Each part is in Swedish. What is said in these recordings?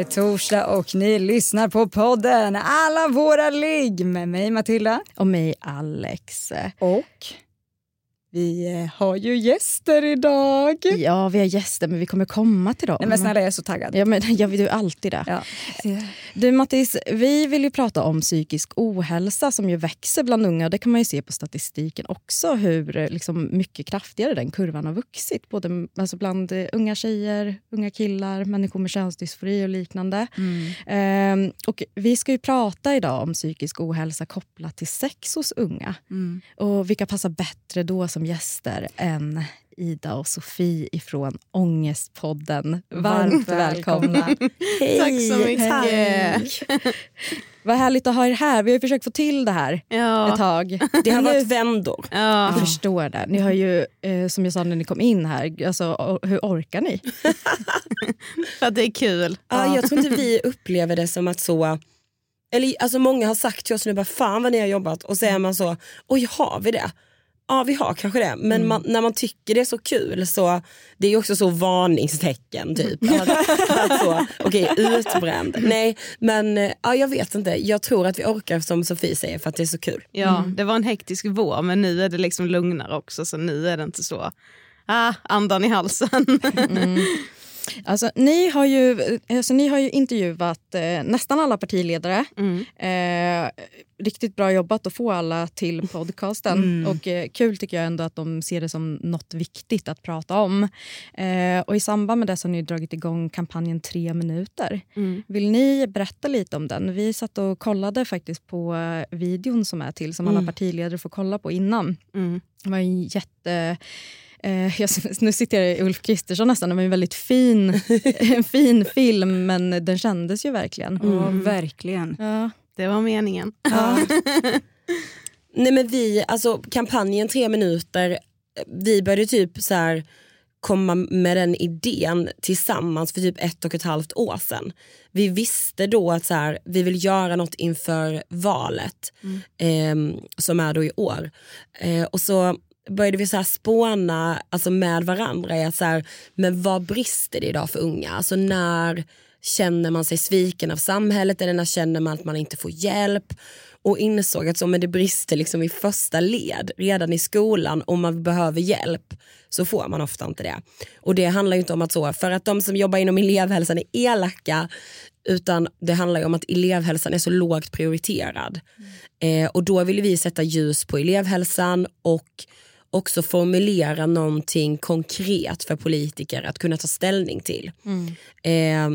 Det är torsdag och ni lyssnar på podden Alla våra ligg med mig Matilda. Och mig Alex. Och vi eh, har ju gäster idag. Ja, vi har gäster men vi kommer komma till dem. Nej men snälla jag är så taggad. Ja, men, ja, du är alltid det. Ja. Du Mattis, vi vill ju prata om psykisk ohälsa som ju växer bland unga. Det kan man ju se på statistiken också hur eh, liksom, mycket kraftigare den kurvan har vuxit. Både alltså, bland eh, unga tjejer, unga killar, människor med könsdysfori och liknande. Ehm, och vi ska ju prata idag om psykisk ohälsa kopplat till sex hos unga. Och vilka passar bättre då som gäster än Ida och Sofie ifrån Ångestpodden. Varmt välkomna. Hej! Tack så mycket. Tack. Vad härligt att ha er här. Vi har ju försökt få till det här Ja. ett tag. Det har Nu- varit vändor. Ja. Jag förstår det. Ni har ju, eh, som jag sa när ni kom in här, alltså, or- hur orkar ni? För att det är kul. Ja, jag tror inte vi upplever det som att så... Eller, alltså många har sagt till oss nu bara fan vad ni har jobbat och så är man så, oj har vi det? Ja vi har kanske det men man, när man tycker det är så kul så det är ju också så varningstecken typ. Att, att så, Okej utbränd. Nej men eh, ja, jag vet inte, jag tror att vi orkar som Sofie säger för att det är så kul. Ja, Det var en hektisk vår men nu är det liksom lugnare också så nu är det inte så ah, andan i halsen. Alltså, ni, har ju, alltså, ni har ju intervjuat eh, nästan alla partiledare. Eh, riktigt bra jobbat att få alla till podcasten. Och eh, Kul tycker jag ändå att de ser det som något viktigt att prata om. Eh, och I samband med det så har ni dragit igång kampanjen Tre minuter. Vill ni berätta lite om den? Vi satt och kollade faktiskt på eh, videon som är till, som alla partiledare får kolla på innan. Mm. Det var en jätte... Eh, jag, nu sitter jag i Ulf Kristersson nästan. Det var en väldigt fin, en fin film, men den kändes ju verkligen. Ja, verkligen. Ja. Det var meningen. Nej men vi, alltså kampanjen tre minuter, vi började typ så här komma med den idén tillsammans för typ ett och ett halvt år sedan. Vi visste då att så här, vi vill göra något inför valet ehm, som är då i år. Eh, och så började vi så här spåna alltså med varandra i att så här, men vad brister det idag för unga? Alltså när känner man sig sviken av samhället eller när känner man att man inte får hjälp? Och insåg att så, men det brister liksom i första led, redan i skolan om man behöver hjälp så får man ofta inte det. Och det handlar ju inte om att så, för att de som jobbar inom elevhälsan är elaka utan det handlar om att elevhälsan är så lågt prioriterad. Eh, och då vill vi sätta ljus på elevhälsan och också formulera någonting konkret för politiker att kunna ta ställning till. Eh,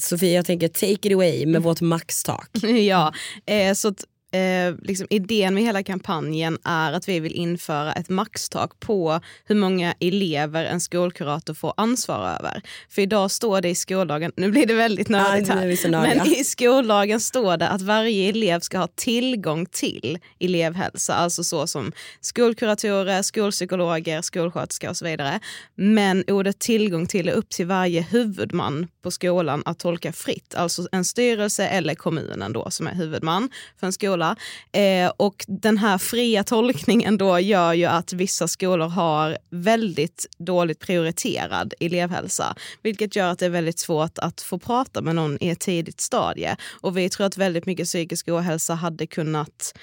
Sofia, jag tänker take it away med vårt maxtak. ja, eh, så eh, liksom, idén med hela kampanjen är att vi vill införa ett maxtak på hur många elever en skolkurator får ansvara över. För idag står det i skollagen, nu blir det väldigt nördigt Ja, här, nördiga. men i skollagen står det att varje elev ska ha tillgång till elevhälsa, alltså så som skolkuratorer, skolpsykologer, skolsköterska och så vidare. Men ordet tillgång till är upp till varje huvudman på skolan att tolka fritt, alltså en styrelse eller kommunen då som är huvudman för en skola. Eh, och den här fria tolkningen då gör ju att vissa skolor har väldigt dåligt prioriterad elevhälsa, vilket gör att det är väldigt svårt att få prata med någon i ett tidigt stadie. Och vi tror att väldigt mycket psykisk ohälsa hade kunnat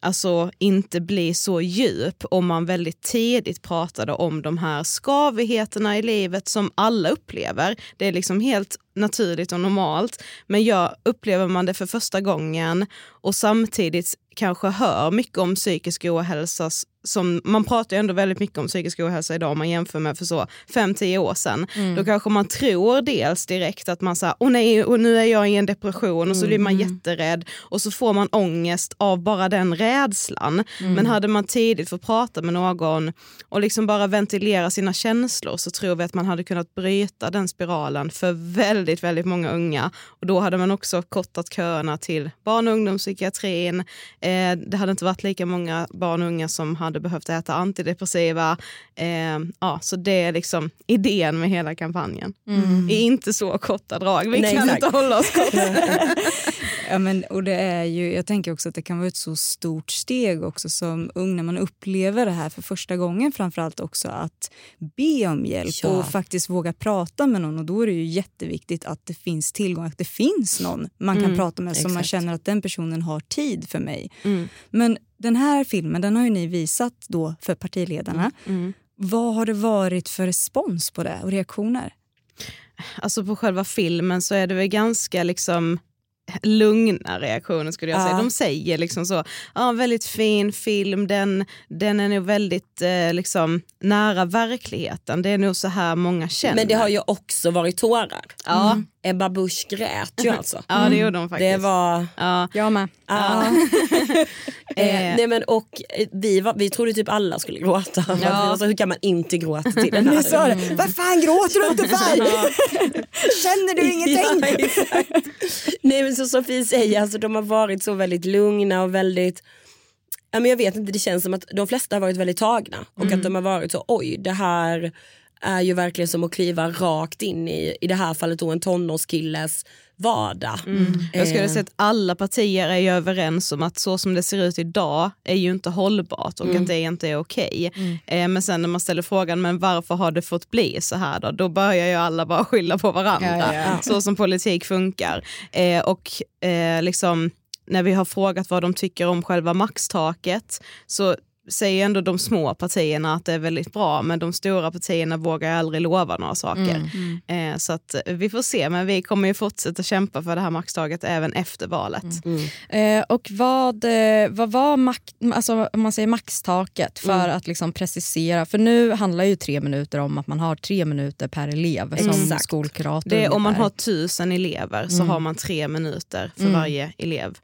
alltså inte bli så djup om man väldigt tidigt pratade om de här skavigheterna i livet som alla upplever. Det är liksom helt naturligt och normalt. Men jag upplever man det för första gången och samtidigt kanske hör mycket om psykisk ohälsa som, man pratar ju ändå väldigt mycket om psykisk ohälsa idag om man jämför med för så 5-10 år sedan. Då kanske man tror dels direkt att man säger åh nej, och nu är jag i en depression och så blir man jätterädd och så får man ångest av bara den rädslan. Men hade man tidigt fått prata med någon och liksom bara ventilera sina känslor så tror vi att man hade kunnat bryta den spiralen för väldigt, väldigt många unga. Och då hade man också kortat köerna till barn och ungdomspsykiatrin. Eh, det hade inte varit lika många barn och unga som hade behövt äta antidepressiva. Eh, ja, så det är liksom idén med hela kampanjen. I inte så korta drag. Vi Nej, kan exakt. inte hålla oss kort. Ja, men, och det är ju, jag tänker också att det kan vara ett så stort steg också som ung när man upplever det här för första gången framförallt också att be om hjälp Ja. och faktiskt våga prata med någon och då är det ju jätteviktigt att det finns tillgång, att det finns någon man kan prata med som man känner att den personen har tid för mig. Mm. Men den här filmen den har ju ni visat då för partiledarna. Mm. Vad har det varit för respons på det och reaktioner? Alltså på själva filmen så är det väl ganska liksom lugna reaktioner skulle jag Ja. säga. De säger liksom så, ja väldigt fin film, den, den är nog väldigt eh, liksom nära verkligheten. Det är nog så här många känner. Men det har ju också varit tårar. ja, Ebba Busch grät ju alltså. ja det gjorde de faktiskt. Det var... ja. Jag med. Ja. eh, Eh. nej men och eh, vi, var, vi trodde typ alla skulle gråta. Ja. Alltså, hur kan man inte gråta till den här? sa det, vad fan gråter du inte för? Känner du ingenting? Ja. Nej men som Sofie säger, alltså, de har varit så väldigt lugna och väldigt ja, men jag vet inte, det känns som att de flesta har varit väldigt tagna och Mm. att de har varit så oj det här är ju verkligen som att kliva rakt in i, i det här fallet då en tonårskilles vardag. Jag skulle säga att alla partier är ju överens om att så som det ser ut idag är ju inte hållbart och Mm. att det inte är okej. Eh, men sen när man ställer frågan men varför har det fått bli så här då? Då börjar ju alla bara skylla på varandra. Ja, ja. Så som politik funkar. Eh, och eh, liksom när vi har frågat vad de tycker om själva maxtaket så säger ändå de små partierna att det är väldigt bra men de stora partierna vågar aldrig lova några saker. Eh, så att eh, vi får se men vi kommer ju fortsätta kämpa för det här maxtaget även efter valet. Eh, och vad, eh, vad var mak- alltså, om man säger maxtaket för att liksom precisera? För nu handlar ju tre minuter om att man har tre minuter per elev som Exakt. skolkurator. Det är, om man har tusen elever så har man tre minuter för varje elev.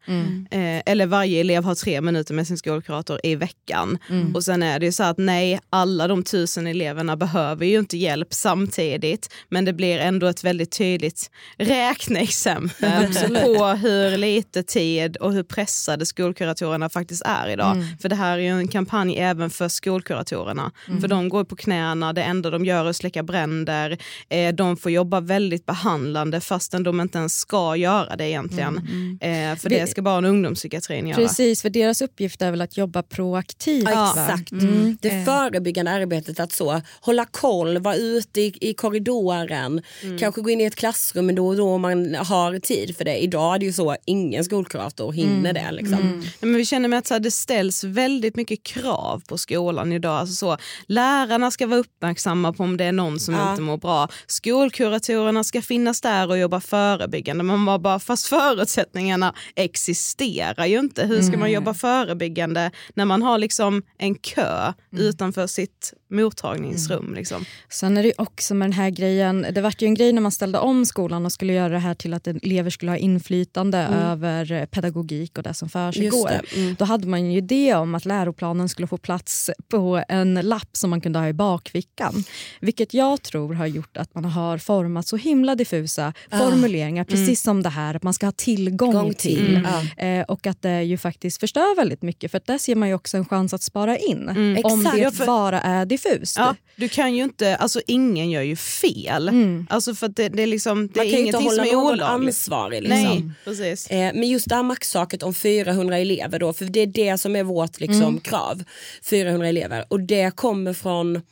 Eh, eller varje elev har tre minuter med sin skolkurator i veckan. Och sen är det ju så att nej, alla de tusen eleverna behöver ju inte hjälp samtidigt. Men det blir ändå ett väldigt tydligt räkneexempel på hur lite tid och hur pressade skolkuratorerna faktiskt är idag. För det här är ju en kampanj även för skolkuratorerna. För de går på knäna, det enda de gör är att släcka bränder. Eh, de får jobba väldigt behandlande fastän de inte ens ska göra det egentligen. Eh, för Vi- det ska barn och ungdomspsykiatrin göra. Precis, för deras uppgift är väl att jobba proaktivt. Ja, exakt. Mm. Det Eh, förebyggande arbetet att så hålla koll, vara ute i, i korridoren, kanske gå in i ett klassrum då och då om man har tid för det. Idag är det ju så, ingen skolkurator hinner det. Liksom. Nej, Men vi känner med att så här, det ställs väldigt mycket krav på skolan idag. Alltså så, lärarna ska vara uppmärksamma på om det är någon som Ja. inte mår bra. Skolkuratorerna ska finnas där och jobba förebyggande. Man bara, bara, fast förutsättningarna existerar ju inte. Hur ska man jobba förebyggande när man har liksom en kö utanför sitt mottagningsrum? Liksom. Sen är det också med den här grejen, det var ju en grej när man ställde om skolan och skulle göra det här till att elever skulle ha inflytande över eh, pedagogik och det som försiggår. Det, mm. Då hade man ju idé om att läroplanen skulle få plats på en lapp som man kunde ha i bakfickan. Vilket jag tror har gjort att man har format så himla diffusa formuleringar, precis som det här att man ska ha tillgång Gång till. till. Ja. Eh, och att det ju faktiskt förstör väldigt mycket för att där ser man ju också en chans att spara in. Om Exakt. det för- bara är diffust. Ja, du kan ju inte, alltså ingen gör ju fel. Alltså för det, det är liksom, det Man är kan ju inte ingenting hålla som är någon ansvarig. Liksom. Nej, precis. Eh, men just det här maxsaket om 400 elever då, för det är det som är vårt liksom, krav. 400 elever och det kommer från,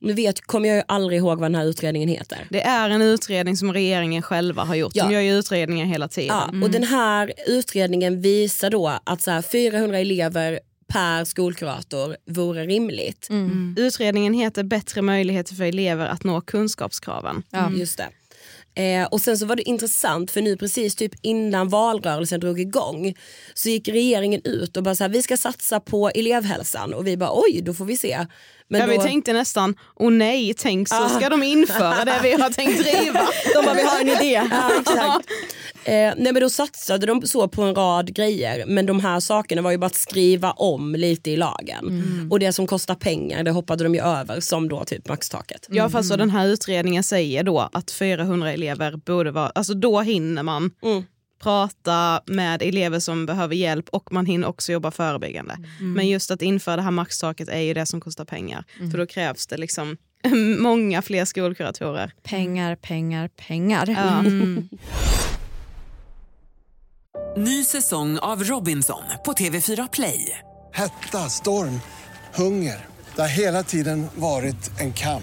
nu vet, kommer jag ju aldrig ihåg vad den här utredningen heter. Det är en utredning som regeringen själva har gjort. Ja. De gör ju utredningar hela tiden. Ja, och den här utredningen visar då att så här, 400 elever per skolkurator vore rimligt. Utredningen heter Bättre möjligheter för elever att nå kunskapskraven. Just det. Eh, och sen så var det intressant för nu precis typ innan valrörelsen drog igång så gick regeringen ut och bara så här, vi ska satsa på elevhälsan och vi bara oj då får vi se. Men ja, då, Vi tänkte nästan, åh nej, tänk så ska de införa det vi har tänkt driva. De bara, vi har en idé. Ja, exakt. Eh, nej men då satsade de så på en rad grejer men de här sakerna var ju bara att skriva om lite i lagen. Och det som kostar pengar det hoppade de ju över som då typ maxtaket. Ja fast så den här utredningen säger då att 400 elever borde vara, alltså då hinner man Mm. prata med elever som behöver hjälp och man hinner också jobba förebyggande. Men just att införa det här maxtaket är ju det som kostar pengar. För då krävs det liksom många fler skolkuratorer. Pengar, pengar, pengar. Ja. Ny säsong av Robinson på TV4 Play. Hetta, storm, hunger. Det har hela tiden varit en kamp.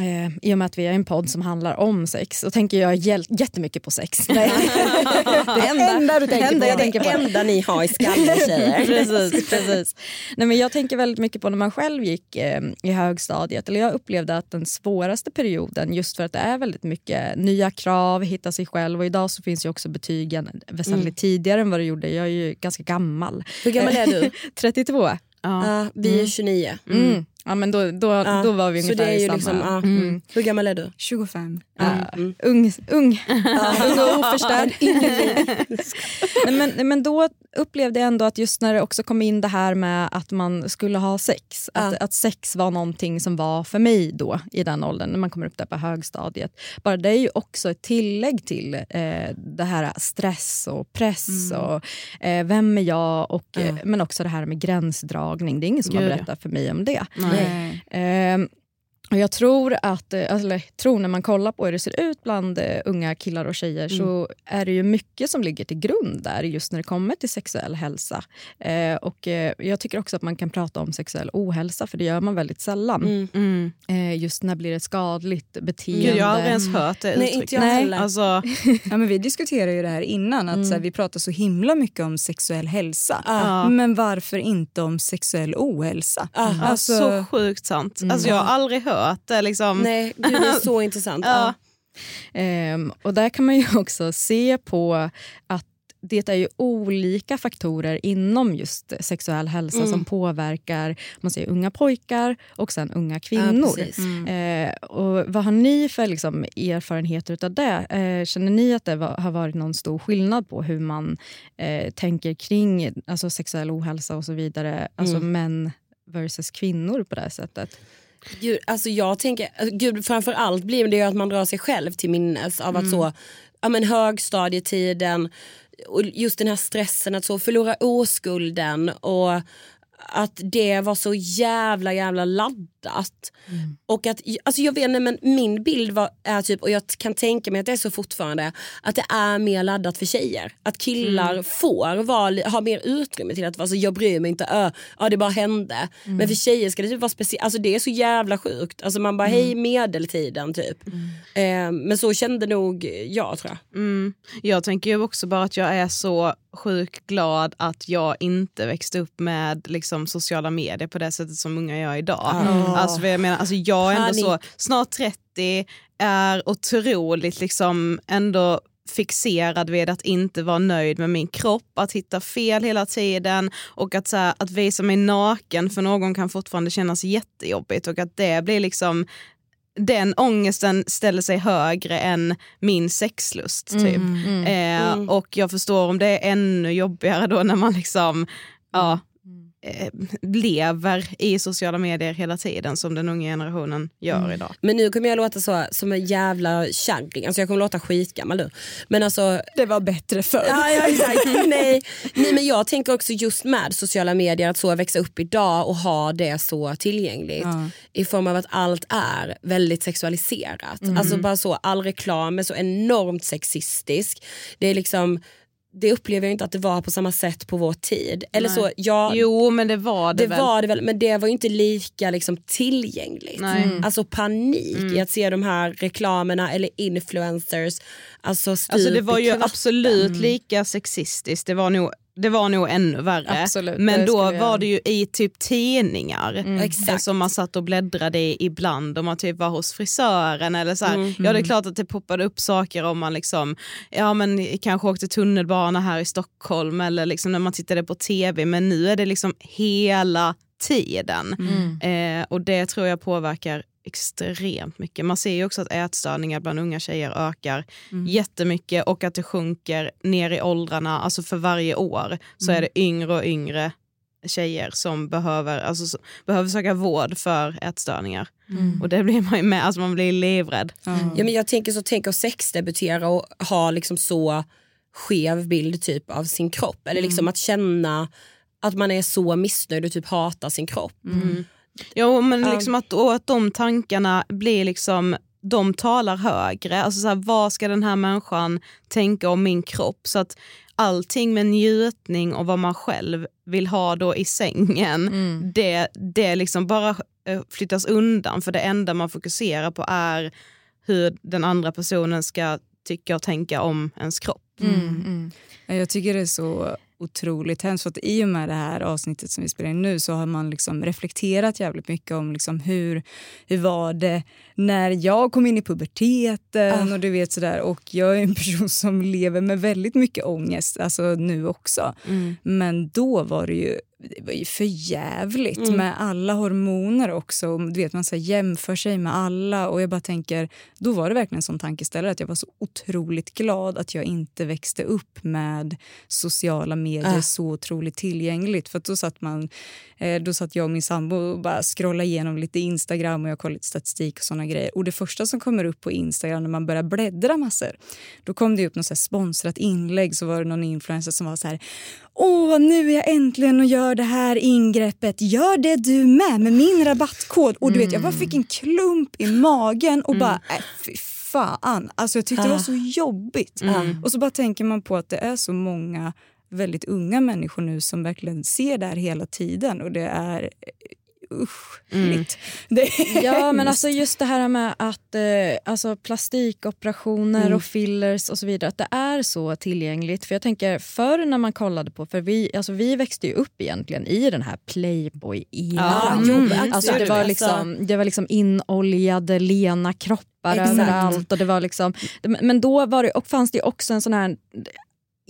eh, i och med att vi är en podd som handlar om sex, så tänker jag jättemycket på sex. Det enda, du tänker enda, på. jag tänker på. enda ni har i skallen tjejer. precis, precis. Nej, men jag tänker väldigt mycket på när man själv gick eh, i högstadiet. Eller jag upplevde att den svåraste perioden, just för att det är väldigt mycket nya krav, hitta sig själv och idag så finns ju också betygen väsentligt tidigare än vad det gjorde. Jag är ju ganska gammal. Hur gammal är du? 32. Ja, vi är 29. Mm. Ja, men då, då, Ja, då var vi så ungefär det är ju i samma. liksom, ja. mm. Hur gammal är du? 25. Ja, Ung, ung. ung och oförstörd. Nej, men, men då upplevde jag ändå att just när det också kom in det här med att man skulle ha sex, att, att sex var någonting som var för mig då i den åldern, när man kommer upp där på högstadiet. Bara det är ju också ett tillägg till eh, det här stress och press och eh, vem är jag och eh, men också det här med gränsdragning. Det är ingen som har Gud, ja. berättat för mig om det. Nej. Ehm, och jag tror att, eh, eller tror när man kollar på hur det ser ut bland eh, unga killar och tjejer så är det ju mycket som ligger till grund där just när det kommer till sexuell hälsa. Eh, och eh, jag tycker också att man kan prata om sexuell ohälsa för det gör man väldigt sällan. Mm. Eh, just när blir det ett skadligt beteende. Gud, jag har aldrig ens hört det Nej, uttrycket. inte jag Nej. Alltså, Ja, men vi diskuterade ju det här innan, att så här, vi pratar så himla mycket om sexuell hälsa. Ja. Men varför inte om sexuell ohälsa? alltså, så sjukt sant. Alltså, jag har aldrig hört det. Liksom. Nej, gud, det är så intressant. Ja. Ehm, och där kan man ju också se på att det är ju olika faktorer inom just sexuell hälsa Mm. som påverkar man säger, unga pojkar och sen unga kvinnor. precis. eh, och vad har ni för liksom, erfarenheter av det? Eh, känner ni att det var, har varit någon stor skillnad på hur man eh, tänker kring alltså, sexuell ohälsa och så vidare? Alltså Mm. män versus kvinnor på det här sättet? Gud, alltså jag tänker, alltså, gud, framför allt blir det ju att man drar sig själv till minnes av att så, ja men högstadietiden och just den här stressen att så förlora oskulden och att det var så jävla jävla laddat. Och att, alltså jag vet inte men min bild var, är typ, och jag kan tänka mig att det är så fortfarande, att det är mer laddat för tjejer. Att killar får vara, li- ha mer utrymme till att vara så jag bryr mig inte, ö, ja det bara hände. Men för tjejer ska det typ vara speciellt, alltså det är så jävla sjukt. Alltså man bara hej medeltiden typ. Eh, men så kände nog jag tror jag. Mm. Jag tänker ju också bara att jag är så sjukt glad att jag inte växte upp med liksom, sociala medier på det sättet som unga gör idag. Alltså, för jag, menar, alltså, jag är ändå så, snart 30, är otroligt liksom ändå fixerad vid att inte vara nöjd med min kropp, att hitta fel hela tiden och att, så här, att visa mig naken för någon kan fortfarande kännas jättejobbigt och att det blir liksom den ångesten ställer sig högre än min sexlust. Typ. Eh, Och jag förstår om det är ännu jobbigare då när man liksom, ja, lever i sociala medier hela tiden som den unga generationen gör Mm. idag. Men nu kommer jag låta så, som en jävla kärring, alltså jag kommer låta skitgammal nu. Men alltså, Det var bättre förr. Ja, ja, exakt. Nej. Nej, men jag tänker också just med sociala medier, att så växa upp idag och ha det så tillgängligt Ja. i form av att allt är väldigt sexualiserat. Alltså bara så, all reklam är så enormt sexistisk. Det är liksom det upplever jag inte att det var på samma sätt på vår tid. Eller Nej. så, ja, Jo men det var det, det väl. var det väl, men det var inte lika liksom, tillgängligt. Nej. Mm. Alltså panik i att se de här reklamerna eller influencers. Alltså, Alltså det var ju absolut lika sexistiskt, det var nog, det var nog ännu värre. Absolut, Men då jag- var det ju i typ tidningar Mm. Exakt. som man satt och bläddrade i ibland om man typ var hos frisören eller så. Mm. Ja det är klart att det poppade upp saker om man liksom, ja men kanske åkte tunnelbana här i Stockholm eller liksom när man tittade på tv men nu är det liksom hela tiden. Mm. Eh, och det tror jag påverkar extremt mycket. Man ser ju också att ätstörningar bland unga tjejer ökar jättemycket och att det sjunker ner i åldrarna. Alltså för varje år så är det yngre och yngre tjejer som behöver, alltså, så, behöver söka vård för ätstörningar. Och det blir man ju med, alltså man blir livrädd. Ja, men jag tänker så, tänk att sexdebutera och ha liksom så skev bild typ av sin kropp. Eller liksom att känna att man är så missnöjd och typ hatar sin kropp. Ja men liksom att, och att de tankarna blir liksom de talar högre. Alltså så här, vad ska den här människan tänka om min kropp? Så att allting med njutning och vad man själv vill ha då i sängen, det, det liksom bara eh, flyttas undan. För det enda man fokuserar på är hur den andra personen ska tycka och tänka om ens kropp. Ja, Jag tycker det är så otroligt hemskt. För att I och med det här avsnittet som vi spelar in nu så har man liksom reflekterat jävligt mycket om liksom hur, hur var det när jag kom in i puberteten. och du vet sådär. Och Jag är en person som lever med väldigt mycket ångest, alltså nu också. Men då var det ju det var ju för jävligt med alla hormoner också. Du vet, man så jämför sig med alla. Och jag bara tänker, Då var det verkligen en sån tankeställare att jag var så otroligt glad att jag inte växte upp med sociala medier Ah. så otroligt tillgängligt. För då satt man, eh, då satt jag och min sambo och bara scrollade igenom lite Instagram och jag kollade statistik och såna grejer. Och det första som kommer upp på Instagram när man börjar bläddra massor, då kom det upp något så sponsrat inlägg så var det någon influencer som var så här Åh, nu är jag äntligen och gör det här ingreppet. Gör det du med med min rabattkod. Och du vet, jag bara fick en klump i magen och bara, äh, fy fan. Alltså jag tyckte det var så jobbigt. Och så bara tänker man på att det är så många väldigt unga människor nu som verkligen ser det här hela tiden och det är usch, är Ja men alltså just det här med att eh, alltså plastikoperationer och fillers och så vidare, att det är så tillgängligt. För jag tänker förr när man kollade på, för vi, alltså vi växte ju upp egentligen i den här Playboy-eran. Ja, Mm. Alltså, det, var liksom, det var liksom inoljade, lena kroppar Exakt. överallt. Och det var liksom, men då var det, och fanns det också en sån här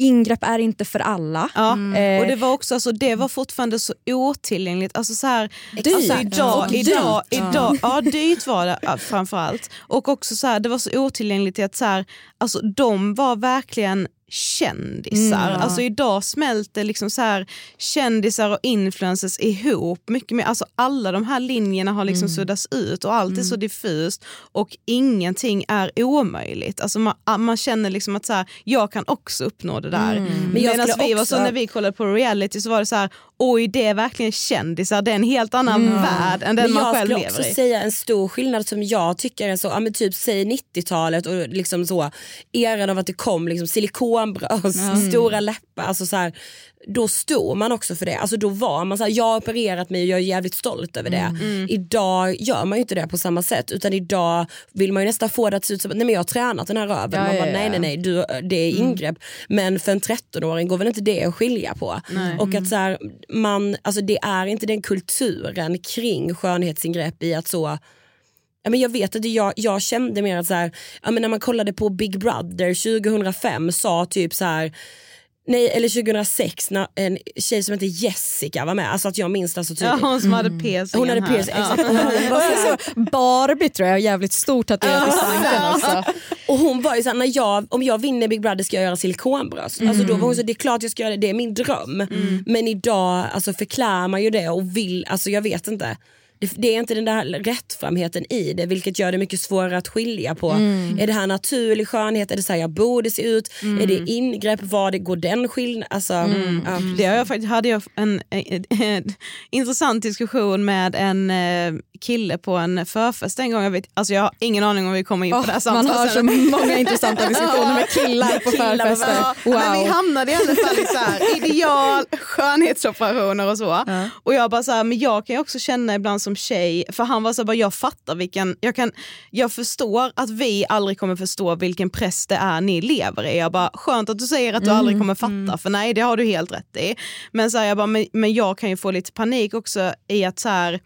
ingrepp är inte för alla. Ja, Eh, och det var också alltså, det var fortfarande så otillgängligt. Alltså, så här, Dyrt. Alltså, idag, Och idag, dyrt. idag, ja dyrt var det framförallt. Och också så här, det var så otillgängligt att så här, alltså, de var verkligen kändisar. Mm. Alltså idag smälter liksom så här kändisar och influencers ihop mycket mer. Alltså alla de här linjerna har liksom suddats ut och allt är så diffust och ingenting är omöjligt. Alltså man, man känner liksom att så här, jag kan också uppnå det där. Men jag Medan vi var så också- när vi kollade på reality så var det så här, oj det är verkligen kändisar, det är en helt annan värld än den Men man jag själv skulle lever också i. säga en stor skillnad som jag tycker är så, ja, men typ säg 90-talet och liksom så eran av att det kom liksom silikonbröst, stora läppar, alltså så här, då stod man också för det. Alltså då var man så här, jag har opererat mig och jag är jävligt stolt över det. Idag gör man ju inte det på samma sätt utan idag vill man ju nästan få det att se ut som att nej men jag har tränat den här röven. Ja, man ja, bara, nej nej nej du, det är ingrepp. Men för en 13-åring går väl inte det att skilja på. Och att så här, man, alltså det är inte den kulturen kring skönhetsingrepp i att så Ja, men jag vet att jag, jag kände mer att så här, ja, men när man kollade på Big Brother 2005 sa typ så här Nej eller 2006 när en tjej som heter Jessica var med. Alltså att jag minns det så tydligt. Ja, hon som hade piercing Hon hade piercing, Ja. exakt. Och hon var så Alltså, Barbie tror jag är jävligt stort tatuerat i svanken också. Och hon var ju såhär, när jag, om jag vinner Big Brother ska jag göra silikonbröst. Alltså då var hon så, det är klart jag ska göra det, det är min dröm. Men idag alltså, förklär man ju det och vill, alltså jag vet inte. Det, är inte den där rättframheten i det vilket gör det mycket svårare att skilja på. Är det här naturlig skönhet, är det så här jag borde se ut, är det ingrepp, var det, går den skillnaden? Alltså, ja. Det har jag faktiskt, hade jag en, en, en intressant diskussion med en eh, kille på en förfest en gång. Jag, vet, alltså jag har ingen aning om vi kommer in på Åh, det här man samtalet har så många intressanta diskussioner med killar på förfester. Ja, Men vi Wow. hamnade i alla fall i så här, ideal, skönhetsoperationer och så. Och jag bara så här, men jag kan ju också känna ibland som tjej, för han var så bara, jag fattar vilken, jag, kan, jag förstår att vi aldrig kommer förstå vilken press det är ni lever i. Jag bara, skönt att du säger att du aldrig kommer fatta, för nej det har du helt rätt i. Men, så här, jag bara, men, men jag kan ju få lite panik också i att så här,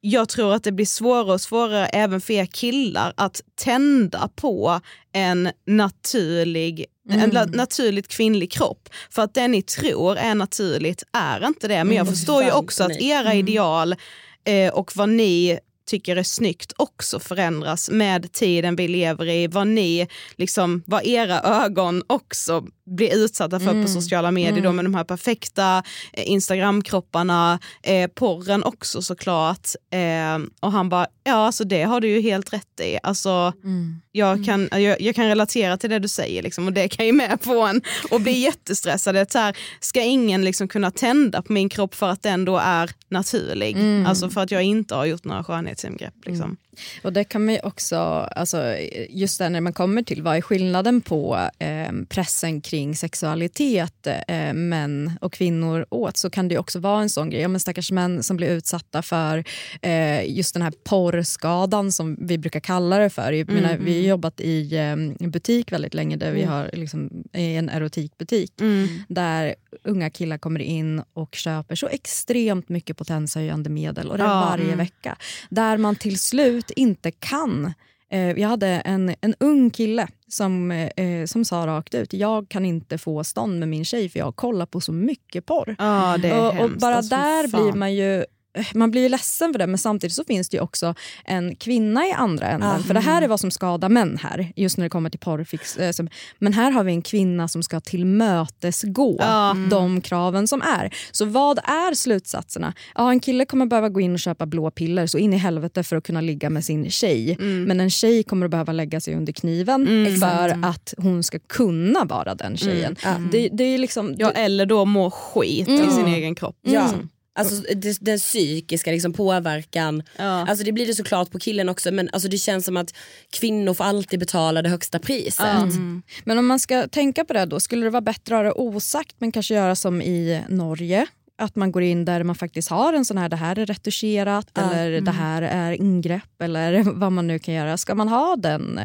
jag tror att det blir svårare och svårare även för er killar att tända på en naturlig en la- naturligt kvinnlig kropp. För att det ni tror är naturligt är inte det. Men jag förstår ju också att era ideal eh, Eh, och vad ni tycker är snyggt också förändras med tiden vi lever i. Vad ni, liksom, vad era ögon också blir utsatta för på sociala medier då med de här perfekta eh, Instagramkropparna, eh, porren också såklart. Eh, och han bara, ja alltså det har du ju helt rätt i. Alltså, jag, kan, jag, jag kan relatera till det du säger liksom, och det kan ju med på en och bli jättestressad. Det är Så här, ska ingen liksom kunna tända på min kropp för att den då är naturlig? Alltså för att jag inte har gjort några skönhetsingrepp. Liksom. Mm. Och det kan man ju också, alltså, just där när man kommer till vad är skillnaden på eh, pressen kring sexualitet eh, män och kvinnor åt så kan det också vara en sån grej. Ja, men stackars män som blir utsatta för eh, just den här porrskadan som vi brukar kalla det för. Jag menar, vi har jobbat i eh, butik väldigt länge där vi har liksom, en erotikbutik där unga killar kommer in och köper så extremt mycket potenshöjande medel och det är Ja, varje vecka. Där man till slut inte kan Eh, Jag hade en, en ung kille som, eh, som sa rakt ut, jag kan inte få stånd med min tjej för jag kollar på så mycket porr. Är och, och bara Alltså, där fan. blir man ju man blir ju ledsen för det men samtidigt så finns det ju också en kvinna i andra änden. För det här är vad som skadar män här, just när det kommer till porrfix. eh, Men här har vi en kvinna som ska tillmötesgå Ja. de kraven som är. Så vad är slutsatserna? Ja, en kille kommer behöva gå in och köpa blå piller så in i helvete för att kunna ligga med sin tjej. Men en tjej kommer att behöva lägga sig under kniven för att hon ska kunna vara den tjejen. Det, det är liksom, Ja, eller då må skit i sin egen kropp. Ja. Alltså det, den psykiska liksom, påverkan. Ja. Alltså det blir det såklart på killen också men alltså det känns som att kvinnor får alltid betala det högsta priset. Men om man ska tänka på det då, skulle det vara bättre att ha det osagt men kanske göra som i Norge? Att man går in där man faktiskt har en sån här, det här är retuscherat eller det här är ingrepp eller vad man nu kan göra. Ska man ha den?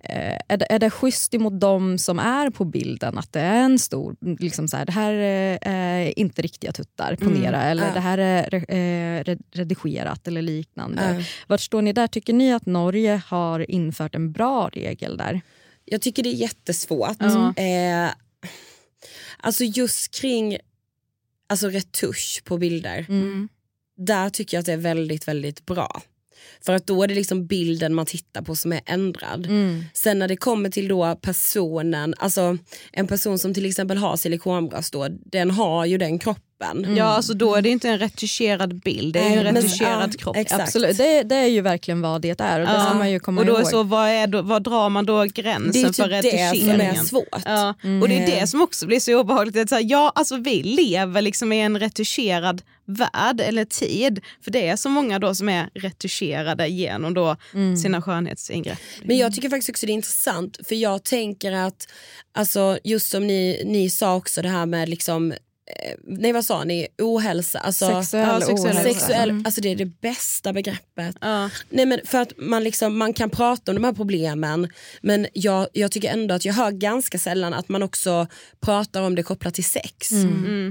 Eh, är, det, är det schysst emot dem som är på bilden att det är en stor, liksom så här, det här eh, är inte riktiga tuttar, ponera, eller Ja. det här är eh, re- redigerat eller liknande. Ja. Vart står ni där? Tycker ni att Norge har infört en bra regel där? Jag tycker det är jättesvårt. Eh, alltså just kring alltså retusch på bilder. Där tycker jag att det är väldigt väldigt bra. För att då är det liksom bilden man tittar på som är ändrad. Sen när det kommer till då personen, alltså en person som till exempel har silikonbröst då, den har ju den kroppen. Ja, alltså då är det inte en retuscherad bild, det är ju en retuscherad ja, kropp. exakt. Absolut, det, det är ju verkligen vad det är och det man ju komma och då är så, vad, är då, vad drar man då gränsen Det är för typ det som är retuscheringen? svårt. Ja, och det är det som också blir så obehagligt. Att så här, ja, alltså vi lever liksom i en retuscherad värld eller tid. För det är så många då som är retuscherade genom då sina skönhetsingrepp. Men jag tycker faktiskt också det är intressant för jag tänker att, alltså just som ni, ni sa också det här med liksom Nej vad sa ni? Ohälsa. Alltså, Sexuell Ja, sexuell ohälsa. sexuell, Mm. alltså det är det bästa begreppet. Ja. Nej, men för att man, liksom, man kan prata om de här problemen men jag, jag tycker ändå att jag hör ganska sällan att man också pratar om det kopplat till sex.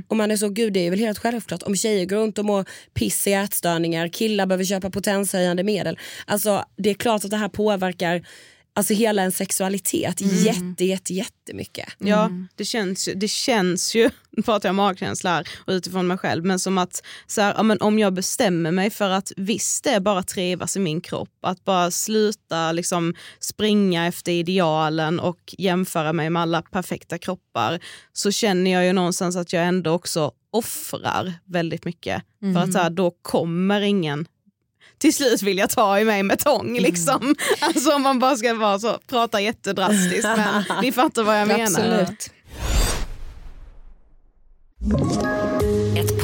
Och man är så, gud det är väl helt självklart om tjejer går runt och mår piss i ätstörningar, killar behöver köpa potenshöjande medel. Alltså det är klart att det här påverkar alltså hela en sexualitet jätte, jätte, jättemycket. Ja, det känns, ju- det känns ju, nu pratar jag magkänsla här och utifrån mig själv, men som att så här, ja, men om jag bestämmer mig för att visst det är bara trivas i min kropp, att bara sluta liksom springa efter idealen och jämföra mig med alla perfekta kroppar, så känner jag ju någonstans att jag ändå också offrar väldigt mycket. För att så här, då kommer ingen till slut vilja ta i mig med tång. Liksom. Alltså om man bara ska vara så, prata jättedrastiskt men ni fattar vad jag menar. Absolut.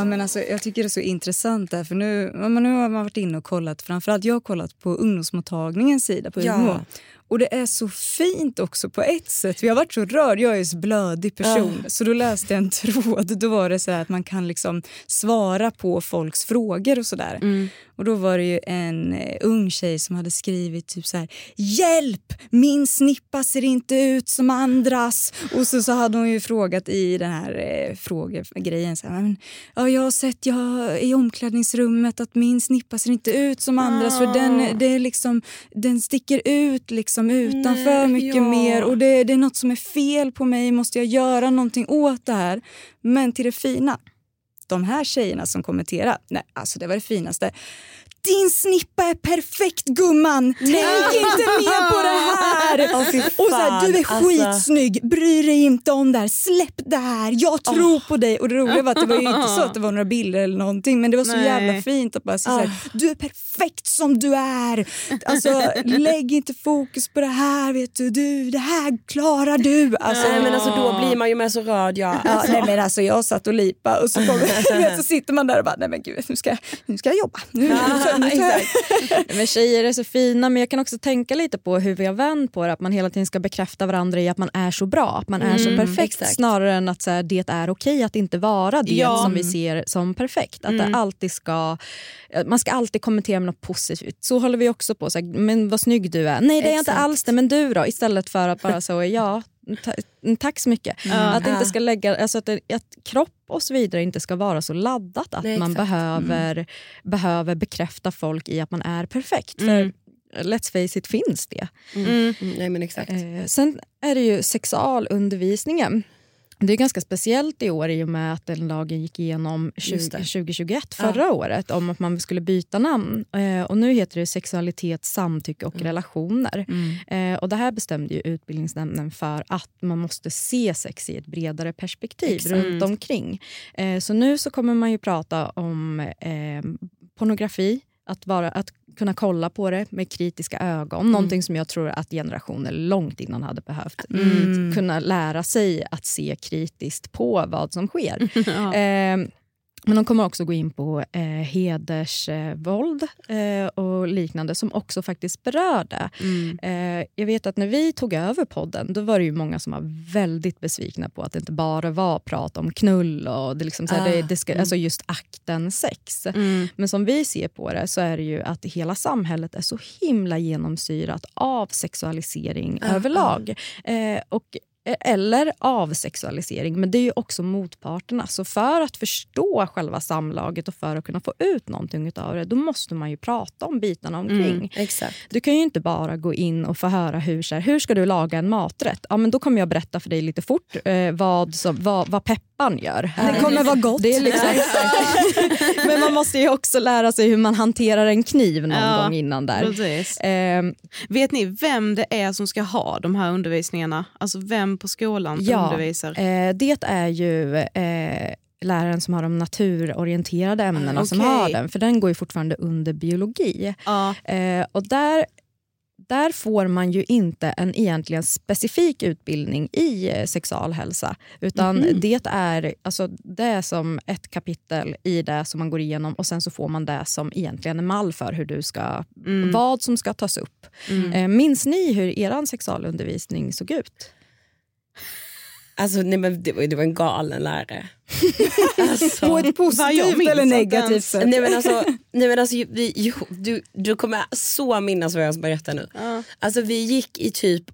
Ja, men alltså, jag tycker det är så intressant där, för nu, ja, men nu har man varit inne och kollat, framförallt jag har kollat på ungdomsmottagningens sida på Ja. UMH. Och det är så fint också på ett sätt. Vi har varit så rörd, jag är ju så blödig person. Så då läste jag en tråd, då var det så att man kan liksom svara på folks frågor och sådär. Och då var det ju en eh, ung tjej som hade skrivit typ så här Hjälp! Min snippa ser inte ut som andras. Och så, så hade hon ju frågat i den här eh, frågegrejen så här, men, ja, jag har sett jag, i omklädningsrummet att min snippa ser inte ut som andras för den, det är liksom, den sticker ut liksom utanför Nej, mycket ja. mer och det, det är något som är fel på mig, måste jag göra någonting åt det här? Men till det fina, de här tjejerna som kommenterar, nej alltså det var det finaste. Din snippa är perfekt gumman! Tänk inte mer på det här! Fy och så här, du är alltså. skitsnygg, bry dig inte om det här, släpp det här, jag tror på dig. Och det roliga var att det var ju inte så att det var några bilder eller någonting men det var så Nej. jävla fint att bara säga så här, du är perfekt som du är. Alltså lägg inte fokus på det här, vet du, du det här klarar du. Alltså, Nej, men alltså, då blir man ju med så rörd. Ja. Nej, men alltså, jag satt och lipa och så, kom, så sitter man där och bara, nej men gud, nu ska, nu ska jag jobba. Nu, nu, jag. Men tjejer är så fina men jag kan också tänka lite på hur vi har vänt på det. Att man hela tiden ska bekräfta varandra i att man är så bra, att man är så perfekt. exakt. Snarare än att så här, det är okej att inte vara det Ja. som vi ser som perfekt. Att det alltid ska, man ska alltid kommentera med något positivt. Så håller vi också på. Så här, men vad snygg du är. Nej det är jag inte Exakt. alls det, men du då? Istället för att bara så, ja tack så mycket. Att, det inte ska lägga, alltså att, det, att kropp och så vidare inte ska vara så laddat att Nej, man behöver, behöver bekräfta folk i att man är perfekt. För let's face it finns det. Mm, nej men exakt. Eh, sen är det ju sexualundervisningen. Det är ganska speciellt i år i och med att den lagen gick igenom 20, Just det. 2021, förra året, om att man skulle byta namn. Eh, och nu heter det sexualitet, samtycke och relationer. Eh, och det här bestämde ju utbildningsnämnden för att man måste se sex i ett bredare perspektiv Exakt. runt omkring. Eh, så nu så kommer man ju prata om eh, pornografi, att, vara, att kunna kolla på det med kritiska ögon. Någonting som jag tror att generationer långt innan hade behövt. Kunna lära sig att se kritiskt på vad som sker. Eh, men de kommer också gå in på eh, hedersvåld eh, och liknande som också faktiskt berör det. Eh, jag vet att när vi tog över podden då var det ju många som var väldigt besvikna på att det inte bara var prat om knull och det liksom så här, det, det ska, alltså just akten sex. Men som vi ser på det så är det ju att hela samhället är så himla genomsyrat av sexualisering överlag. Eh, och eller avsexualisering, men det är ju också motparterna. Så för att förstå själva samlaget och för att kunna få ut någonting av det, då måste man ju prata om bitarna omkring. Exakt. Du kan ju inte bara gå in och få höra hur, så här, hur ska du laga en maträtt. Ja, men då kommer jag berätta för dig lite fort eh, vad, som, vad, vad pepparn gör. Det kommer vara gott. Det är liksom, men man måste ju också lära sig hur man hanterar en kniv någon Ja, gång innan där. Ehm, Vet ni vem det är som ska ha de här undervisningarna? Alltså vem på skolan Ja, undervisar? Eh, det är ju eh, läraren som har de naturorienterade ämnena som okej. har den, för den går ju fortfarande under biologi. Ja. Eh, och där, där får man ju inte en egentligen specifik utbildning i eh, sexualhälsa. Utan Mhm. det, är, alltså, det är som ett kapitel i det som man går igenom och sen så får man det som egentligen är mall för hur du ska, Mm. vad som ska tas upp. Mm. Eh, minns ni hur er sexualundervisning såg ut? Alltså nej, men det, var, det var en galen lärare. alltså, På ett positivt eller negativt sätt? Nej men alltså, nej, men alltså vi, jo, du, du kommer så minnas vad jag ska berätta nu. Alltså vi gick i typ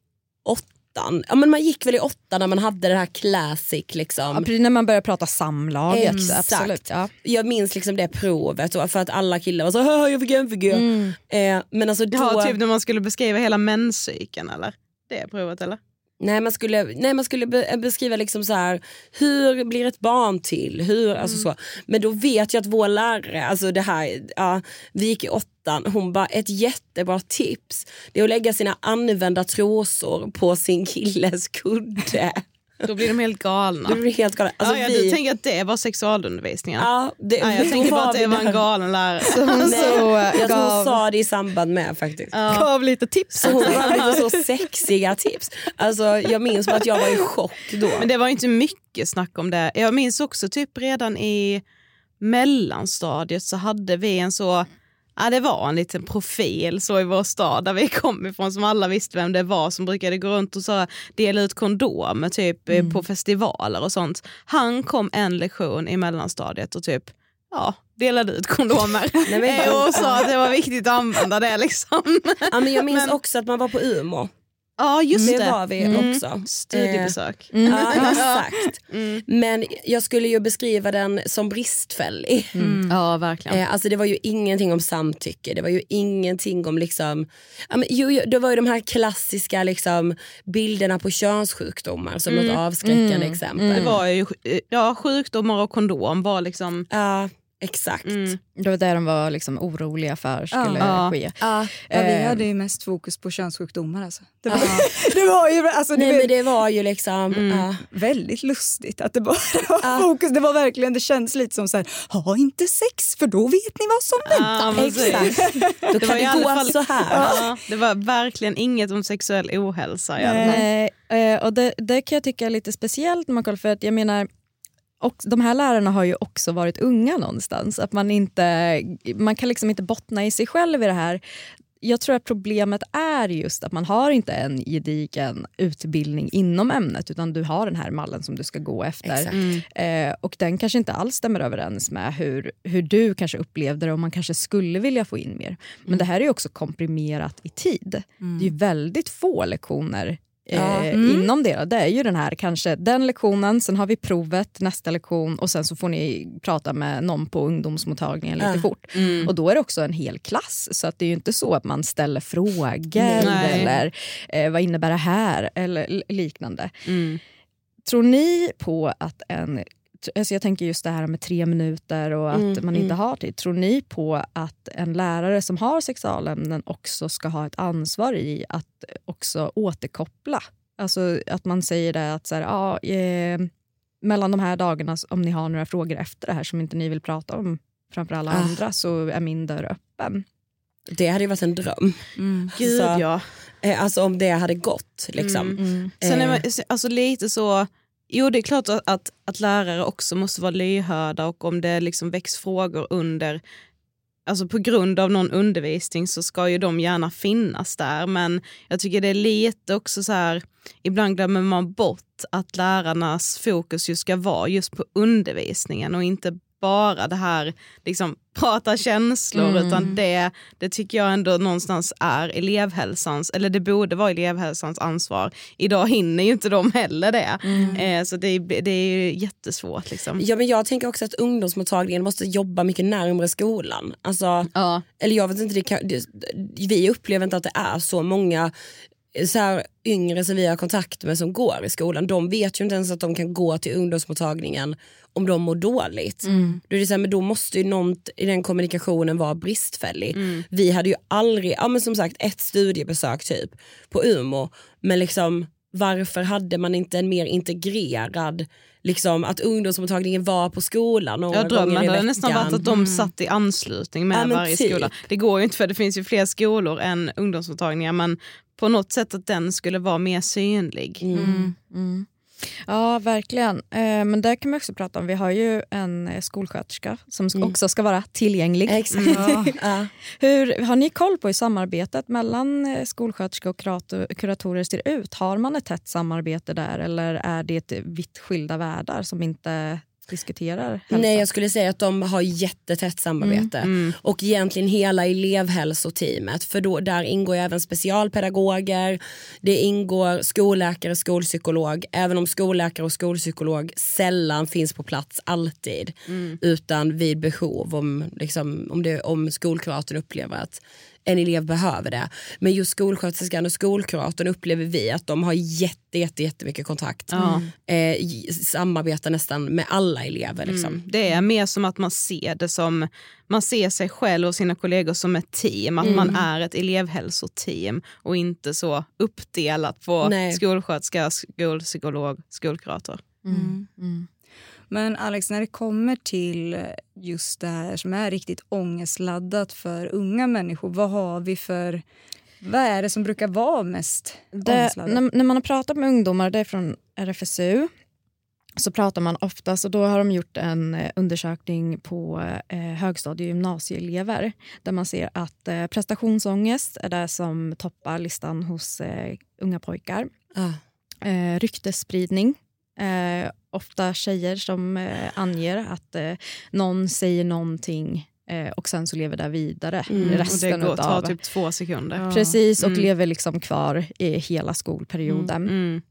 åttan, ja, men man gick väl i åttan när man hade det här classic liksom. Ja, precis när man börjar prata samlaget. Exakt. Absolut, ja. Jag minns liksom det provet för att alla killar var så "Haha, jag fick en figur. Mm. Eh, men alltså då... Ja, typ när man skulle beskriva hela menscykeln eller? Det provet eller? Nej man skulle, nej, man skulle be, eh, beskriva liksom så här, hur blir ett barn till? Hur, alltså så. Men då vet jag att vår lärare, alltså det här, ja, vi gick i åttan, hon bara ett jättebra tips det är att lägga sina använda trosor på sin killes kudde. Då blir de helt galna. Då blir helt galet. Alltså, ja, ja, vi- Du tänker att det var sexualundervisningen? Ja, det, ja, jag då tänkte bara att det var en galen lärare. Nej, jag tror gav- hon sa det i samband med faktiskt. Gav lite tips. Så hon gav lite så sexiga tips. Alltså, jag minns bara att jag var i chock då. Men det var inte mycket snack om det. Jag minns också typ redan i mellanstadiet så hade vi en så Ja, det var en liten profil så i vår stad där vi kom ifrån som alla visste vem det var som brukade gå runt och så dela ut kondomer typ eh, på festivaler och sånt. Han kom en lektion i mellanstadiet och typ ja, delade ut kondomer Nej, men- Eh, och sa att det var viktigt att använda det liksom. Ja, men jag minns också att man var på Umo. Ja just det. Det var vi Mm. också. Studiebesök. Eh, Ja, exakt. Mm. Men jag skulle ju beskriva den som bristfällig. Mm. Ja verkligen. Eh, alltså det var ju ingenting om samtycke, det var ju ingenting om liksom, ja, men, det var ju de här klassiska liksom, bilderna på könssjukdomar som Mm. något avskräckande Mm. exempel. Det var ju ja, sjukdomar och kondom var liksom... Ja, exakt. Det var det de var liksom oroliga för skulle Ja. ske. Ja, ja, vi Eh, hade ju mest fokus på könssjukdomar. Alltså. Det, var, det var ju alltså, det Nej, var, men det var ju liksom... ja. väldigt lustigt att det bara var fokus. Det var verkligen, det känns lite som så här, ha inte sex för då vet ni vad som Ja, väntar. precis. Då Det kan var det alla gå fall- så här. Ja, det var verkligen inget om sexuell ohälsa. Nej, eh, och det, det kan jag tycka är lite speciellt när man kollar för att jag menar och de här lärarna har ju också varit unga någonstans. Att man, inte, man kan liksom inte bottna i sig själv i det här. Jag tror att problemet är just att man har inte en gedigen utbildning inom ämnet utan du har den här mallen som du ska gå efter. Exakt. Eh, och den kanske inte alls stämmer överens med hur, hur du kanske upplevde det och man kanske skulle vilja få in mer. Men det här är ju också komprimerat i tid. Det är ju väldigt få lektioner Ja. eh, Mm. inom det. Det är ju den här kanske den lektionen, sen har vi provet, nästa lektion och sen så får ni prata med någon på ungdomsmottagningen lite Ja. fort. Mm. Och då är det också en hel klass så att det är ju inte så att man ställer frågor Nej. eller eh, vad innebär det här eller liknande. Mm. Tror ni på att en Alltså jag tänker just det här med tre minuter och att Mm, man inte mm. har tid. Tror ni på att en lärare som har sexualämnen också ska ha ett ansvar i att också återkoppla? Alltså att man säger det att så här, ja, eh, mellan de här dagarna, om ni har några frågor efter det här som inte ni vill prata om framför alla Ah. andra så är min dörr öppen. Det hade ju varit en dröm. Gud Så- ja. Eh, Alltså om det hade gått. Liksom. Mm. Sen är Eh. man alltså, lite så... Jo, det är klart att, att, att lärare också måste vara lyhörda och om det liksom väcks frågor under Alltså på grund av någon undervisning så ska ju de gärna finnas där. Men jag tycker det är lite också så här ibland glömmer man bort att lärarnas fokus ju ska vara just på undervisningen och inte bara det här liksom prata känslor Mm. utan det, det tycker jag ändå någonstans är elevhälsans, eller det borde vara elevhälsans ansvar. Idag hinner ju inte de heller det. Eh, så det, är- det är ju jättesvårt. Liksom. Ja, men jag tänker också att ungdomsmottagningen måste jobba mycket närmare skolan. Alltså, Ja. eller jag vet inte, det kan, det, vi upplever inte att det är så många så här, yngre som vi har kontakt med som går i skolan. De vet ju inte ens att de kan gå till ungdomsmottagningen om de mår dåligt. Då, är det så här, men då måste ju något i den kommunikationen vara bristfällig. Vi hade ju aldrig, ja, men som sagt ett studiebesök typ på UMO men liksom varför hade man inte en mer integrerad, liksom att ungdomsmottagningen var på skolan några gånger i drömmen hade veckan. nästan varit att de satt i anslutning med Ja, varje typ. skola. Det går ju inte för det finns ju fler skolor än ungdomsmottagningar men på något sätt att den skulle vara mer synlig. Mm. Mm. Ja, verkligen. Eh, men där kan man också prata om, vi har ju en eh, skolsköterska som sk- också ska vara tillgänglig. Exakt. Ja. Ja. Hur, har ni koll på hur samarbetet mellan eh, skolsköterska och kurator, kuratorer ser ut? Har man ett tätt samarbete där eller är det vitt skilda världar som inte diskuterar hälsa? Nej jag skulle säga att de har jättetätt samarbete. Mm. Och egentligen hela elevhälsoteamet. För då, där ingår även specialpedagoger, det ingår skolläkare, skolpsykolog. Även om skolläkare och skolpsykolog sällan finns på plats alltid. Mm. Utan vid behov om, liksom, om, det, om skolkuratorn upplever att en elev behöver det. Men just skolsköterskan och skolkuratorn upplever vi att de har jätte, jätte, jättemycket kontakt. Ja. Eh, samarbetar nästan med alla elever. Liksom. Mm. Det är mer som att man ser det som, man ser sig själv och sina kollegor som ett team, att Mm. man är ett elevhälsoteam och inte så uppdelat på Nej. skolsköterska, skolpsykolog, skolkurator. Mm. Men Alex, när det kommer till just det här som är riktigt ångestladdat för unga människor, vad har vi för... Vad är det som brukar vara mest Det, när, när man har pratat med ungdomar, det är från RFSU, så pratar man oftast, och då har de gjort en eh, undersökning på eh, högstadie och gymnasieelever där man ser att eh, prestationsångest är det som toppar listan hos eh, unga pojkar. Ja. Eh, ryktesspridning. Eh, ofta tjejer som eh, anger att eh, någon säger någonting eh, och sen så lever det vidare Mm. Och resten det går, tar typ två sekunder. Precis, och Mm. lever liksom kvar i hela skolperioden. Mm.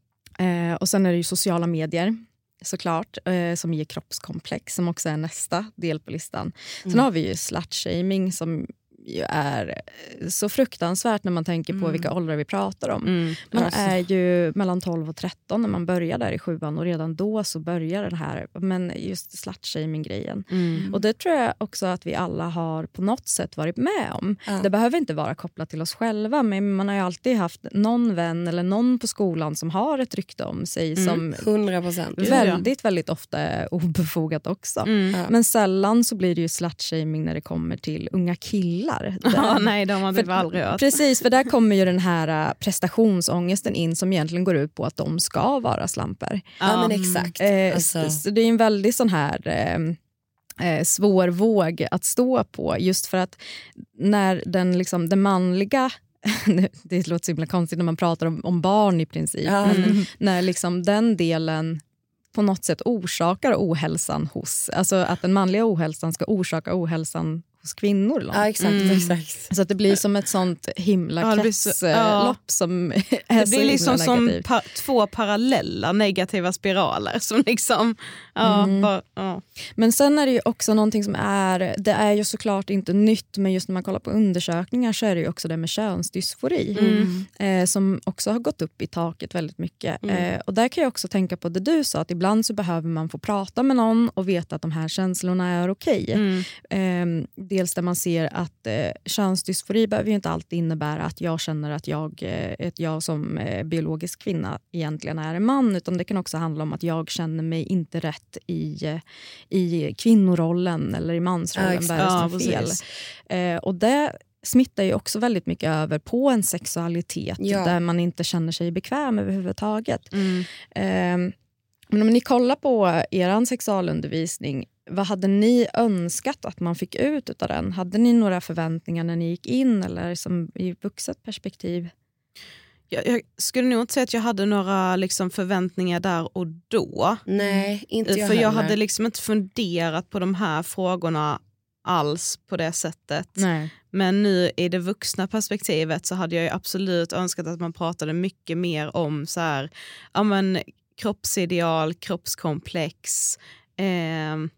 Eh, och sen är det ju sociala medier såklart, eh, som ger kroppskomplex som också är nästa del på listan. Sen Mm. har vi ju slutshaming som ju är eh, så fruktansvärt när man tänker på Mm. vilka åldrar vi pratar om. Mm. Man Alltså. är ju mellan 12 och 13 när man börjar där i sjuan och redan då så börjar den här men just slutshaming-grejen. Mm. Och det tror jag också att vi alla har på något sätt varit med om. Ja. Det behöver inte vara kopplat till oss själva men man har ju alltid haft någon vän eller någon på skolan som har ett rykte om sig Mm. som 100 procent. Gud, ja. väldigt, väldigt ofta är obefogat också. Mm. Ja. Men sällan så blir det ju slutshaming när det kommer till unga killar. Ja, Där- nej, de för- vi aldrig hört. Precis, för där kommer ju den här äh, prestationsångesten in som egentligen går ut på att de ska vara slampor. Ja, men exakt. Eh, Alltså. så, så det är en väldigt sån här eh, eh, svår våg att stå på just för att när den, liksom, den manliga det låter så himla konstigt när man pratar om, om barn i princip. Ja. Men när liksom den delen på något sätt orsakar ohälsan hos... Alltså att den manliga ohälsan ska orsaka ohälsan hos kvinnor. långt. Ja, exakt, Mm. exakt. Så att det blir som ett sånt himla Ja, så- kretslopp ja. som är Det så blir liksom som pa två parallella negativa spiraler. Som liksom, ja, Mm. bara, ja. Men sen är det ju också någonting som är, det är ju såklart inte nytt men just när man kollar på undersökningar så är det ju också det med könsdysfori. Mm. Eh, som också har gått upp i taket väldigt mycket. Mm. Eh, och där kan jag också tänka på det du sa, att ibland så behöver man få prata med någon och veta att de här känslorna är okej. Mm. Eh, dels där man ser att eh, könsdysfori behöver ju inte alltid innebära att jag känner att jag, eh, att jag som eh, biologisk kvinna egentligen är en man, utan det kan också handla om att jag känner mig inte rätt i, eh, i kvinnorollen eller i mansrollen. Ja, Ja, står fel. Eh, och det smittar ju också väldigt mycket över på en sexualitet Ja. där man inte känner sig bekväm överhuvudtaget. Mm. Eh, men om ni kollar på er sexualundervisning, vad hade ni önskat att man fick ut av den? Hade ni några förväntningar när ni gick in eller som i vuxet perspektiv? Jag, jag skulle nog inte säga att jag hade några liksom, förväntningar där och då. Nej, inte jag För jag heller. hade liksom inte funderat på de här frågorna alls på det sättet. Nej. Men nu i det vuxna perspektivet så hade jag ju absolut önskat att man pratade mycket mer om så här, ja, men, kroppsideal, kroppskomplex. ehm,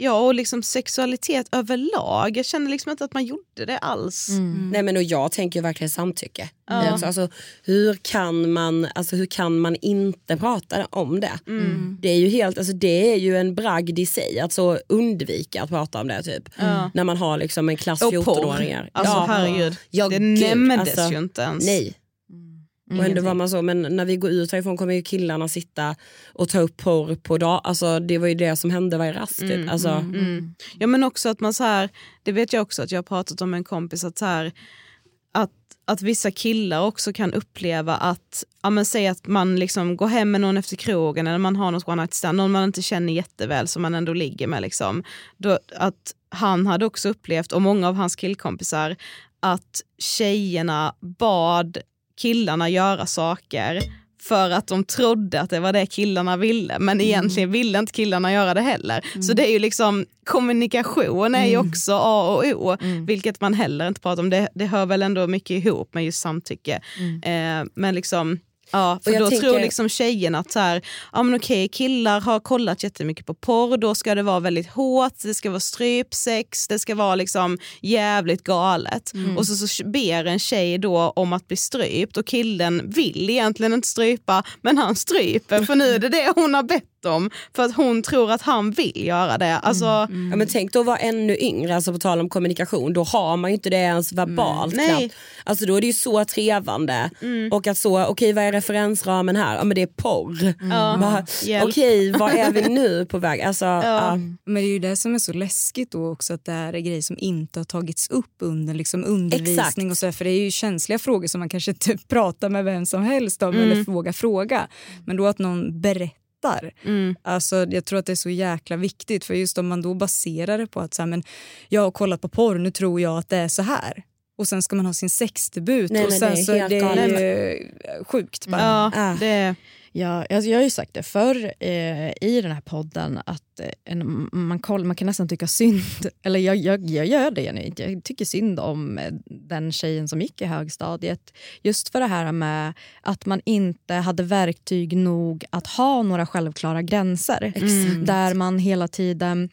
ja, och liksom sexualitet överlag. Jag känner liksom inte att man gjorde det alls. Mm. Nej men och jag tänker verkligen samtycke. Ja. Alltså, alltså, hur, kan man, alltså, hur kan man inte prata om det? Mm. Det är ju helt, alltså, det är ju en bragd i sig att så undvika att prata om det. Typ. Ja. När man har liksom en klass Och porr. 14-åringar. Alltså Ja. herregud, Ja, det gud, nämndes alltså, ju inte ens. Nej. Och ändå var man så, men när vi går ut härifrån kommer ju killarna sitta och ta upp porr på dag. Alltså, det var ju det som hände varje rast. Typ. Mm, Alltså, mm, mm. Ja men också att man så här, det vet jag också att jag har pratat om med en kompis att så här, att, att vissa killar också kan uppleva att, ja men säg att man liksom går hem med någon efter krogen eller man har något one night stand, någon man inte känner jätteväl som man ändå ligger med liksom. Då, att han hade också upplevt, och många av hans killkompisar, att tjejerna bad killarna göra saker för att de trodde att det var det killarna ville men egentligen ville inte killarna göra det heller. Så det är ju liksom kommunikation är ju också A och O vilket man heller inte pratar om. Det, det hör väl ändå mycket ihop med just samtycke. Eh, men liksom Ja, för jag då tänker- tror liksom tjejerna att så här, ja, men okej, killar har kollat jättemycket på porr, då ska det vara väldigt hårt, det ska vara strypsex, det ska vara liksom jävligt galet. Mm. Och så, så ber en tjej då om att bli strypt och killen vill egentligen inte strypa men han stryper för nu är det det hon har bett om för att hon tror att han vill göra det. Alltså, Ja, men tänk då att vara ännu yngre, alltså på tal om kommunikation, då har man ju inte det ens verbalt. Nej. knappt. Alltså då är det ju så trevande. Och att så, okej vad är referensramen här? Ja men det är porr. Hjälp. Okej vad är vi nu på väg? Alltså, ja. Men det är ju det som är så läskigt då också att det här är grejer som inte har tagits upp under liksom undervisning Exakt. och så för det är ju känsliga frågor som man kanske inte pratar med vem som helst om Mm. eller fråga fråga. Men då att någon berättar Mm. Alltså, jag tror att det är så jäkla viktigt för just om man då baserar det på att så här, men jag har kollat på porr, nu tror jag att det är så här. Och sen ska man ha sin sexdebut Nej, och sen det är så det är ju sjukt. Bara. ja, Ah. det, Ja, alltså jag har ju sagt det förr eh, i den här podden att eh, en, man, koll, man kan nästan tycka synd, eller jag, jag, jag gör det genuint, jag tycker synd om eh, den tjejen som gick i högstadiet. Just för det här med att man inte hade verktyg nog att ha några självklara gränser. Exakt. Där man hela tiden,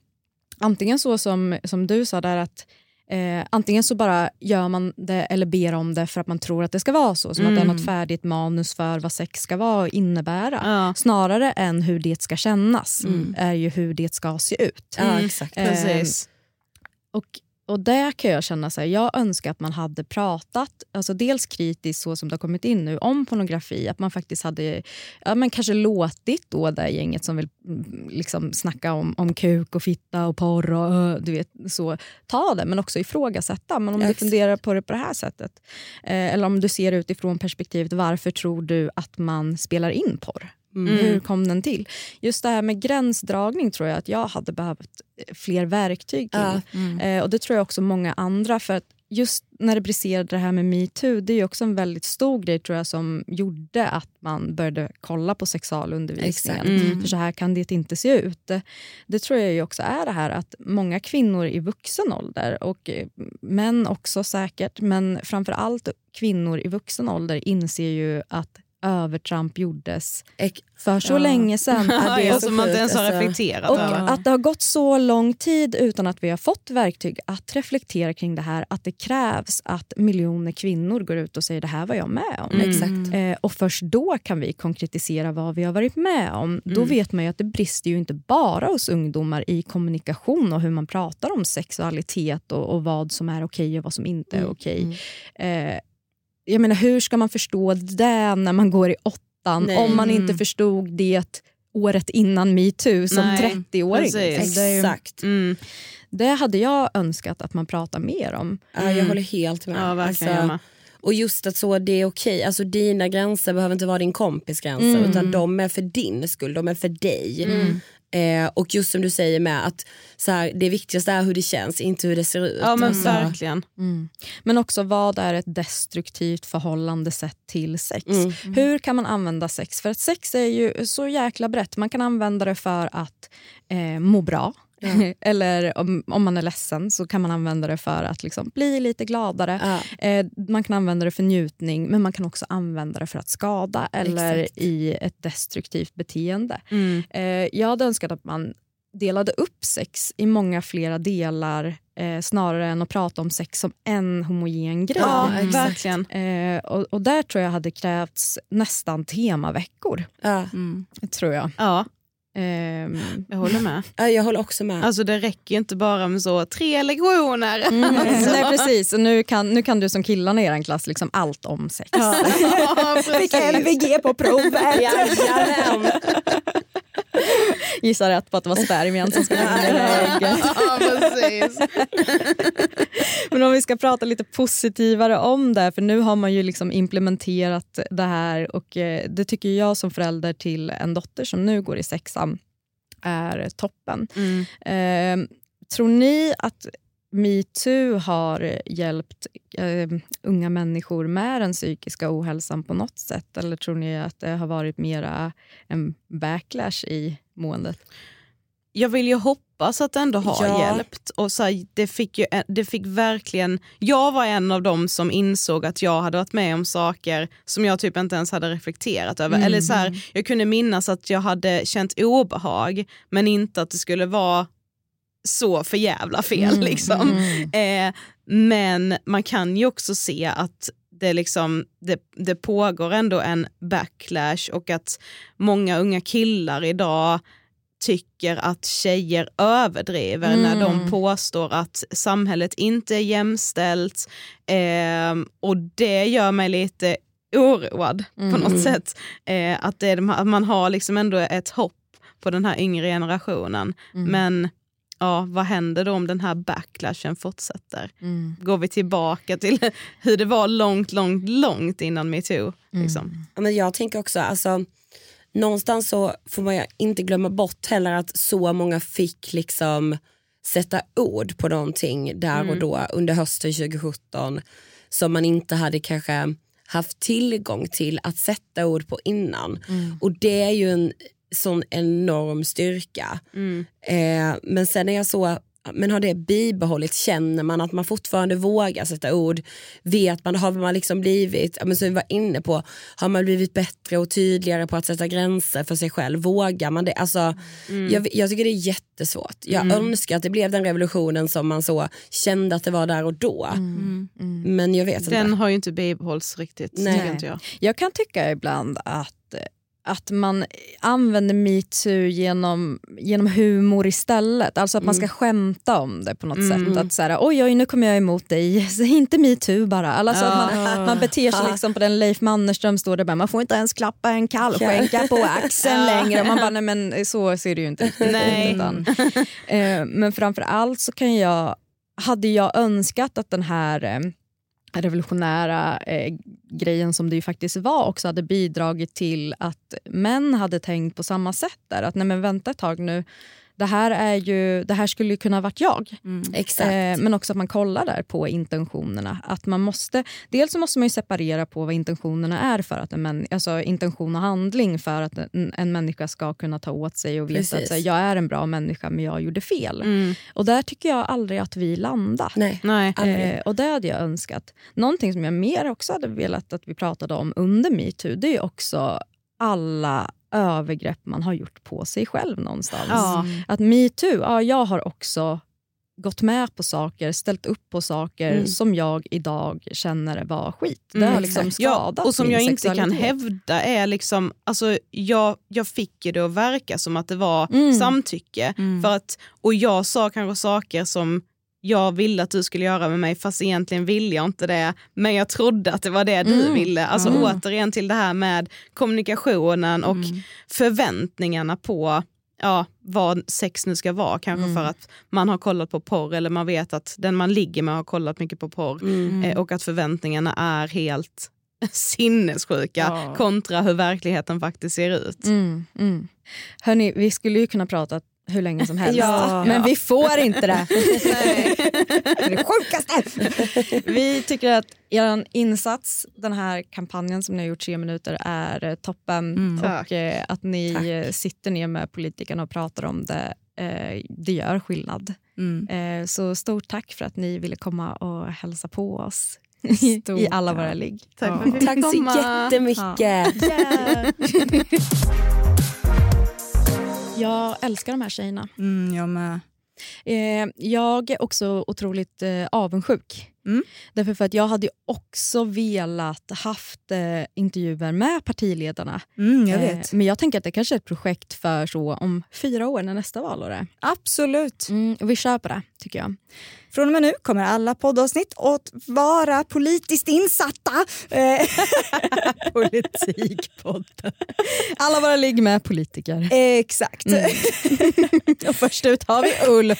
antingen så som, som du sa där att Eh, antingen så bara gör man det eller ber om det för att man tror att det ska vara så. Som att det är något färdigt manus för vad sex ska vara och innebära. Ja. Snarare än hur det ska kännas är ju hur det ska se ut. Ja, exakt. Eh, precis. och, och där kan jag känna så här, jag önskar att man hade pratat, alltså dels kritiskt så som det har kommit in nu, om pornografi. Att man faktiskt hade ja, men kanske låtit då det gänget som vill mm, liksom snacka om, om kuk och fitta och porr och du vet, så, ta det men också ifrågasätta. Men om du Exakt. funderar på det på det här sättet, eh, eller om du ser utifrån perspektivet varför tror du att man spelar in porr? Hur kom den till? Just det här med gränsdragning tror jag att jag hade behövt eh, fler verktyg till. Ja. Eh, och det tror jag också många andra. För att just när det briserade det här med metoo, det är ju också en väldigt stor grej tror jag som gjorde att man började kolla på sexualundervisningen. Mm. För så här kan det inte se ut. Det, tror jag också är det här att många kvinnor i vuxen ålder och eh, män också säkert, men framför allt kvinnor i vuxen ålder inser ju att övertramp gjordes Ek- för så Ja. länge sedan. Ja, det är Ja, så som man inte ens har alltså. reflekterat Och över. att det har gått så lång tid utan att vi har fått verktyg att reflektera kring det här. Att det krävs att miljoner kvinnor går ut och säger det här var jag med om. Mm. Exakt. Eh, och först då kan vi konkretisera vad vi har varit med om. Då Mm. vet man ju att det brister ju inte bara hos ungdomar i kommunikation och hur man pratar om sexualitet och, och vad som är okej och vad som inte Mm. är okej. Eh, jag menar, hur ska man förstå det när man går i åttan Nej. om man inte Mm. förstod det året innan metoo som Nej, 30-åring? precis. liksom. Exakt. Mm. det hade jag önskat att man pratar mer om. Ja, jag Mm. håller helt med. Ja, verkligen. Alltså. Och just att så det är okej, alltså dina gränser behöver inte vara din kompis gränser Mm. utan de är för din skull, de är för dig. Mm. Eh, och just som du säger med att så här, det viktigaste är hur det känns, inte hur det ser ut. Ja men Alltså, verkligen. Mm. Men också vad är ett destruktivt förhållande sett till sex? Mm. Hur kan man använda sex? För att sex är ju så jäkla brett. Man kan använda det för att eh, må bra. Eller om, om man är ledsen så kan man använda det för att liksom bli lite gladare. Ja. Eh, man kan använda det för njutning men man kan också använda det för att skada eller Exakt. i ett destruktivt beteende. Mm. Eh, jag hade önskat att man delade upp sex i många flera delar eh, snarare än att prata om sex som en homogen grej. Ja, exakt. verkligen. Eh, och, och där tror jag hade krävts nästan temaveckor. Ja. Mm. Tror jag. Ja. Ehm, Jag håller med. Ja, jag håller också med. Alltså det räcker ju inte bara med så tre lektioner. Mm, Alltså. nej precis, och nu kan, nu kan du som killarna i er klass liksom allt om sex. Ja, Fick LVG på provet. Jajamän. Gissa rätt på att det var spermien som skulle in i ägget. Men om vi ska prata lite positivare om det, för nu har man ju liksom implementerat det här och eh, det tycker jag som förälder till en dotter som nu går i sexan är toppen. Mm. Eh, tror ni att metoo har hjälpt eh, unga människor med den psykiska ohälsan på något sätt? Eller tror ni att det har varit mera en backlash i måendet? Jag vill ju hoppas att det ändå har Ja. hjälpt. Och så här, det, fick ju, det fick verkligen... Jag var en av dem som insåg att jag hade varit med om saker som jag typ inte ens hade reflekterat över. Mm. Eller så här, Jag kunde minnas att jag hade känt obehag men inte att det skulle vara så för jävla fel. Mm, Liksom. mm. Eh, men man kan ju också se att det, liksom, det, det pågår ändå en backlash och att många unga killar idag tycker att tjejer överdriver Mm. när de påstår att samhället inte är jämställt. Eh, och det gör mig lite oroad på Mm. något sätt. Eh, att, det att man har liksom ändå ett hopp på den här yngre generationen. Mm. Men ja, vad händer då om den här backlashen fortsätter? Mm. Går vi tillbaka till hur det var långt, långt, långt innan metoo? Liksom. Ja, men jag tänker också, alltså, någonstans så får man ju inte glömma bort heller att så många fick liksom sätta ord på någonting där och Mm. då under hösten 2017 som man inte hade kanske haft tillgång till att sätta ord på innan. Och det är ju en sån enorm styrka. Mm. Eh, men sen är jag så, men har det bibehållit, känner man att man fortfarande vågar sätta ord? Vet man, har man liksom blivit, men som vi var inne på, har man blivit bättre och tydligare på att sätta gränser för sig själv? Vågar man det? Alltså, Mm. jag, jag tycker det är jättesvårt. Jag Mm. önskar att det blev den revolutionen som man så kände att det var där och då. Men jag vet Den inte. har ju inte bibehållits riktigt, Nej. jag. Jag kan tycka ibland att, att man använder metoo genom, genom humor istället. Alltså att man ska Mm. skämta om det på något Mm. sätt. Att så här, oj, oj, nu kommer jag emot dig. Så inte metoo bara. Alltså att man, man beter sig liksom på den Leif Mannerström står där bara, man får inte ens klappa en kallskänka på axeln längre. Och man bara, nej men så ser det ju inte riktigt Nej. ut. Utan, eh, men framför allt så kan jag, hade jag önskat att den här eh, revolutionära eh, grejen som det ju faktiskt var också hade bidragit till att män hade tänkt på samma sätt där. Att nej men vänta ett tag nu, det här, är ju, det här skulle ju kunna varit jag. Exakt. Eh, men också att man kollar där på intentionerna. Att man måste, dels så måste man ju separera på vad intentionerna är för att en män, alltså intention och handling för att en, en människa ska kunna ta åt sig och veta Precis. att här, jag är en bra människa men jag gjorde fel. Mm. Och där tycker jag aldrig att vi landar. Nej, Nej. aldrig. Eh, och det hade jag önskat. Någonting som jag mer också hade velat att vi pratade om under metoo, det är också alla övergrepp man har gjort på sig själv någonstans. Ja. Att metoo, ja, jag har också gått med på saker, ställt upp på saker Mm. som jag idag känner var skit. Det Mm, har liksom skadat och som min jag inte kan hävda är liksom, alltså jag, jag fick det att verka som att det var Mm. samtycke. För att, och jag sa kanske saker som jag ville att du skulle göra med mig fast egentligen ville jag inte det. Men jag trodde att det var det du Mm. ville. Alltså Mm. återigen till det här med kommunikationen och förväntningarna på ja, vad sex nu ska vara. Kanske Mm. för att man har kollat på porr eller man vet att den man ligger med har kollat mycket på porr. Mm. Eh, och att förväntningarna är helt sinnessjuka Ja. kontra hur verkligheten faktiskt ser ut. Mm, mm. Hörni, vi skulle ju kunna prata hur länge som helst, Ja. men Ja. vi får inte det. det är det sjukaste! Vi tycker att er insats, den här kampanjen som ni har gjort tre minuter, är eh, toppen. Mm. och Tack. eh, att ni Tack. eh, sitter ner med politikerna och pratar om det, eh, det gör skillnad. Mm. Eh, så stort tack för att ni ville komma och hälsa på oss i, Stort i alla våra ligg. Tack Ja. Tack så jättemycket. Jag älskar de här tjejerna. Mm, jag med. Eh, jag är också otroligt eh, avundsjuk Mm. Därför för att jag hade också velat haft eh, intervjuer med partiledarna. Mm, jag Eh, men jag tänker att det kanske är ett projekt för så om fyra år när nästa valår är. Absolut. Mm, vi kör på det tycker jag. Från och med nu kommer alla poddavsnitt att vara politiskt insatta. Eh, Politikpodden. Alla våra ligg med politiker. Exakt. Mm. och först ut har vi Ulf.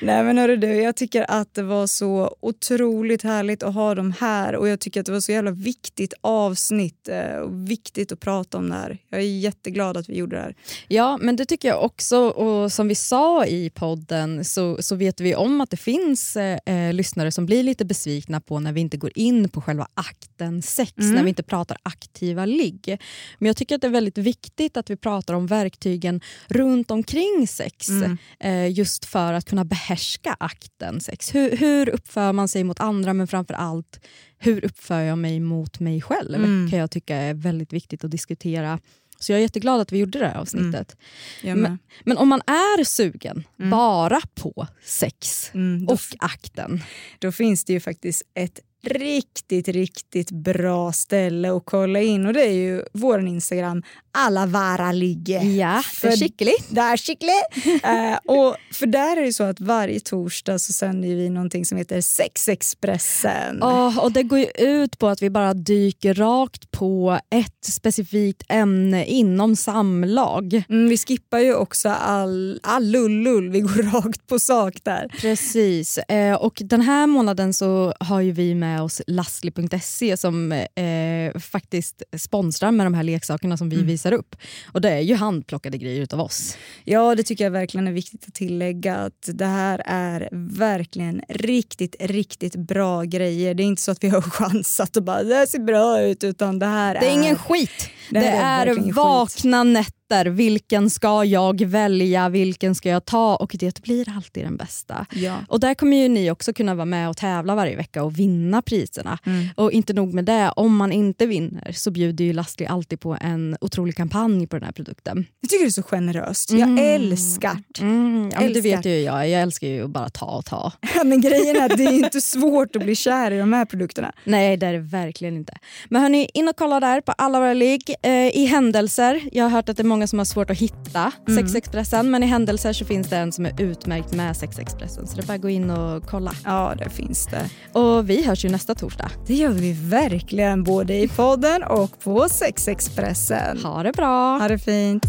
Nej men hörru du, jag tycker att det var så otroligt härligt att ha dem här och jag tycker att det var så jävla viktigt avsnitt eh, och viktigt att prata om det här. Jag är jätteglad att vi gjorde det här. Ja, men det tycker jag också. Och som vi sa i podden så, så vet vi om att det finns eh, eh, lyssnare som blir lite besvikna på när vi inte går in på själva akten sex, Mm. när vi inte pratar aktiva ligg. Men jag tycker att det är väldigt viktigt att vi pratar om verktygen runt omkring sex Mm. eh, just för att kunna behärska akten sex. Hur, hur uppför man sig mot andra men framför allt hur uppför jag mig mot mig själv? Mm. kan jag tycka är väldigt viktigt att diskutera. Så jag är jätteglad att vi gjorde det här avsnittet. Med. Men, men om man är sugen Mm. bara på sex Mm, och akten. då finns det ju faktiskt ett riktigt, riktigt bra ställe att kolla in och det är ju vår Instagram, alla vara ligge. Ja, För- skickligt. Det är skickligt. eh, och för där är det så att varje torsdag så sänder vi någonting som heter Sexexpressen. Ja, och det går ju ut på att vi bara dyker rakt på ett specifikt ämne inom samlag. Mm, vi skippar ju också all, all lullull, vi går rakt på sak där. Precis. Eh, och den här månaden så har ju vi med oss Lastly.se som eh, faktiskt sponsrar med de här leksakerna som vi Mm. visar upp. Och det är ju handplockade grejer utav oss. Ja, det tycker jag verkligen är viktigt att tillägga att det här är verkligen riktigt, riktigt bra grejer. Det är inte så att vi har chansat och bara det här ser bra ut utan det här Det är ingen skit. Det, Det är är skit. vakna nätter. Vilken ska jag välja? Vilken ska jag ta? Och det blir alltid den bästa. Ja. Och där kommer ju ni också kunna vara med och tävla varje vecka och vinna priserna. Mm. Och inte nog med det, om man inte vinner så bjuder ju Lastly alltid på en otrolig kampanj på den här produkten. Jag tycker det är så generöst. Mm. Jag älskar Mm, ja, det Älskar. vet ju jag, jag älskar ju att bara ta och ta. Men grejen är att det är inte svårt att bli kär i de här produkterna. Nej det är det verkligen inte. Men hörni, in och kolla där på alla våra ligg. Eh, I händelser, jag har hört att det är många som har svårt att hitta Mm. Sexexpressen men i händelser så finns det en som är utmärkt med Sexexpressen så det är bara att gå in och kolla. Ja, det finns det. Och vi hörs ju nästa torsdag. Det gör vi verkligen, både i podden och på Sexexpressen. Ha det bra! Ha det fint.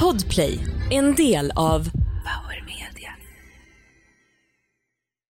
Podplay, en del av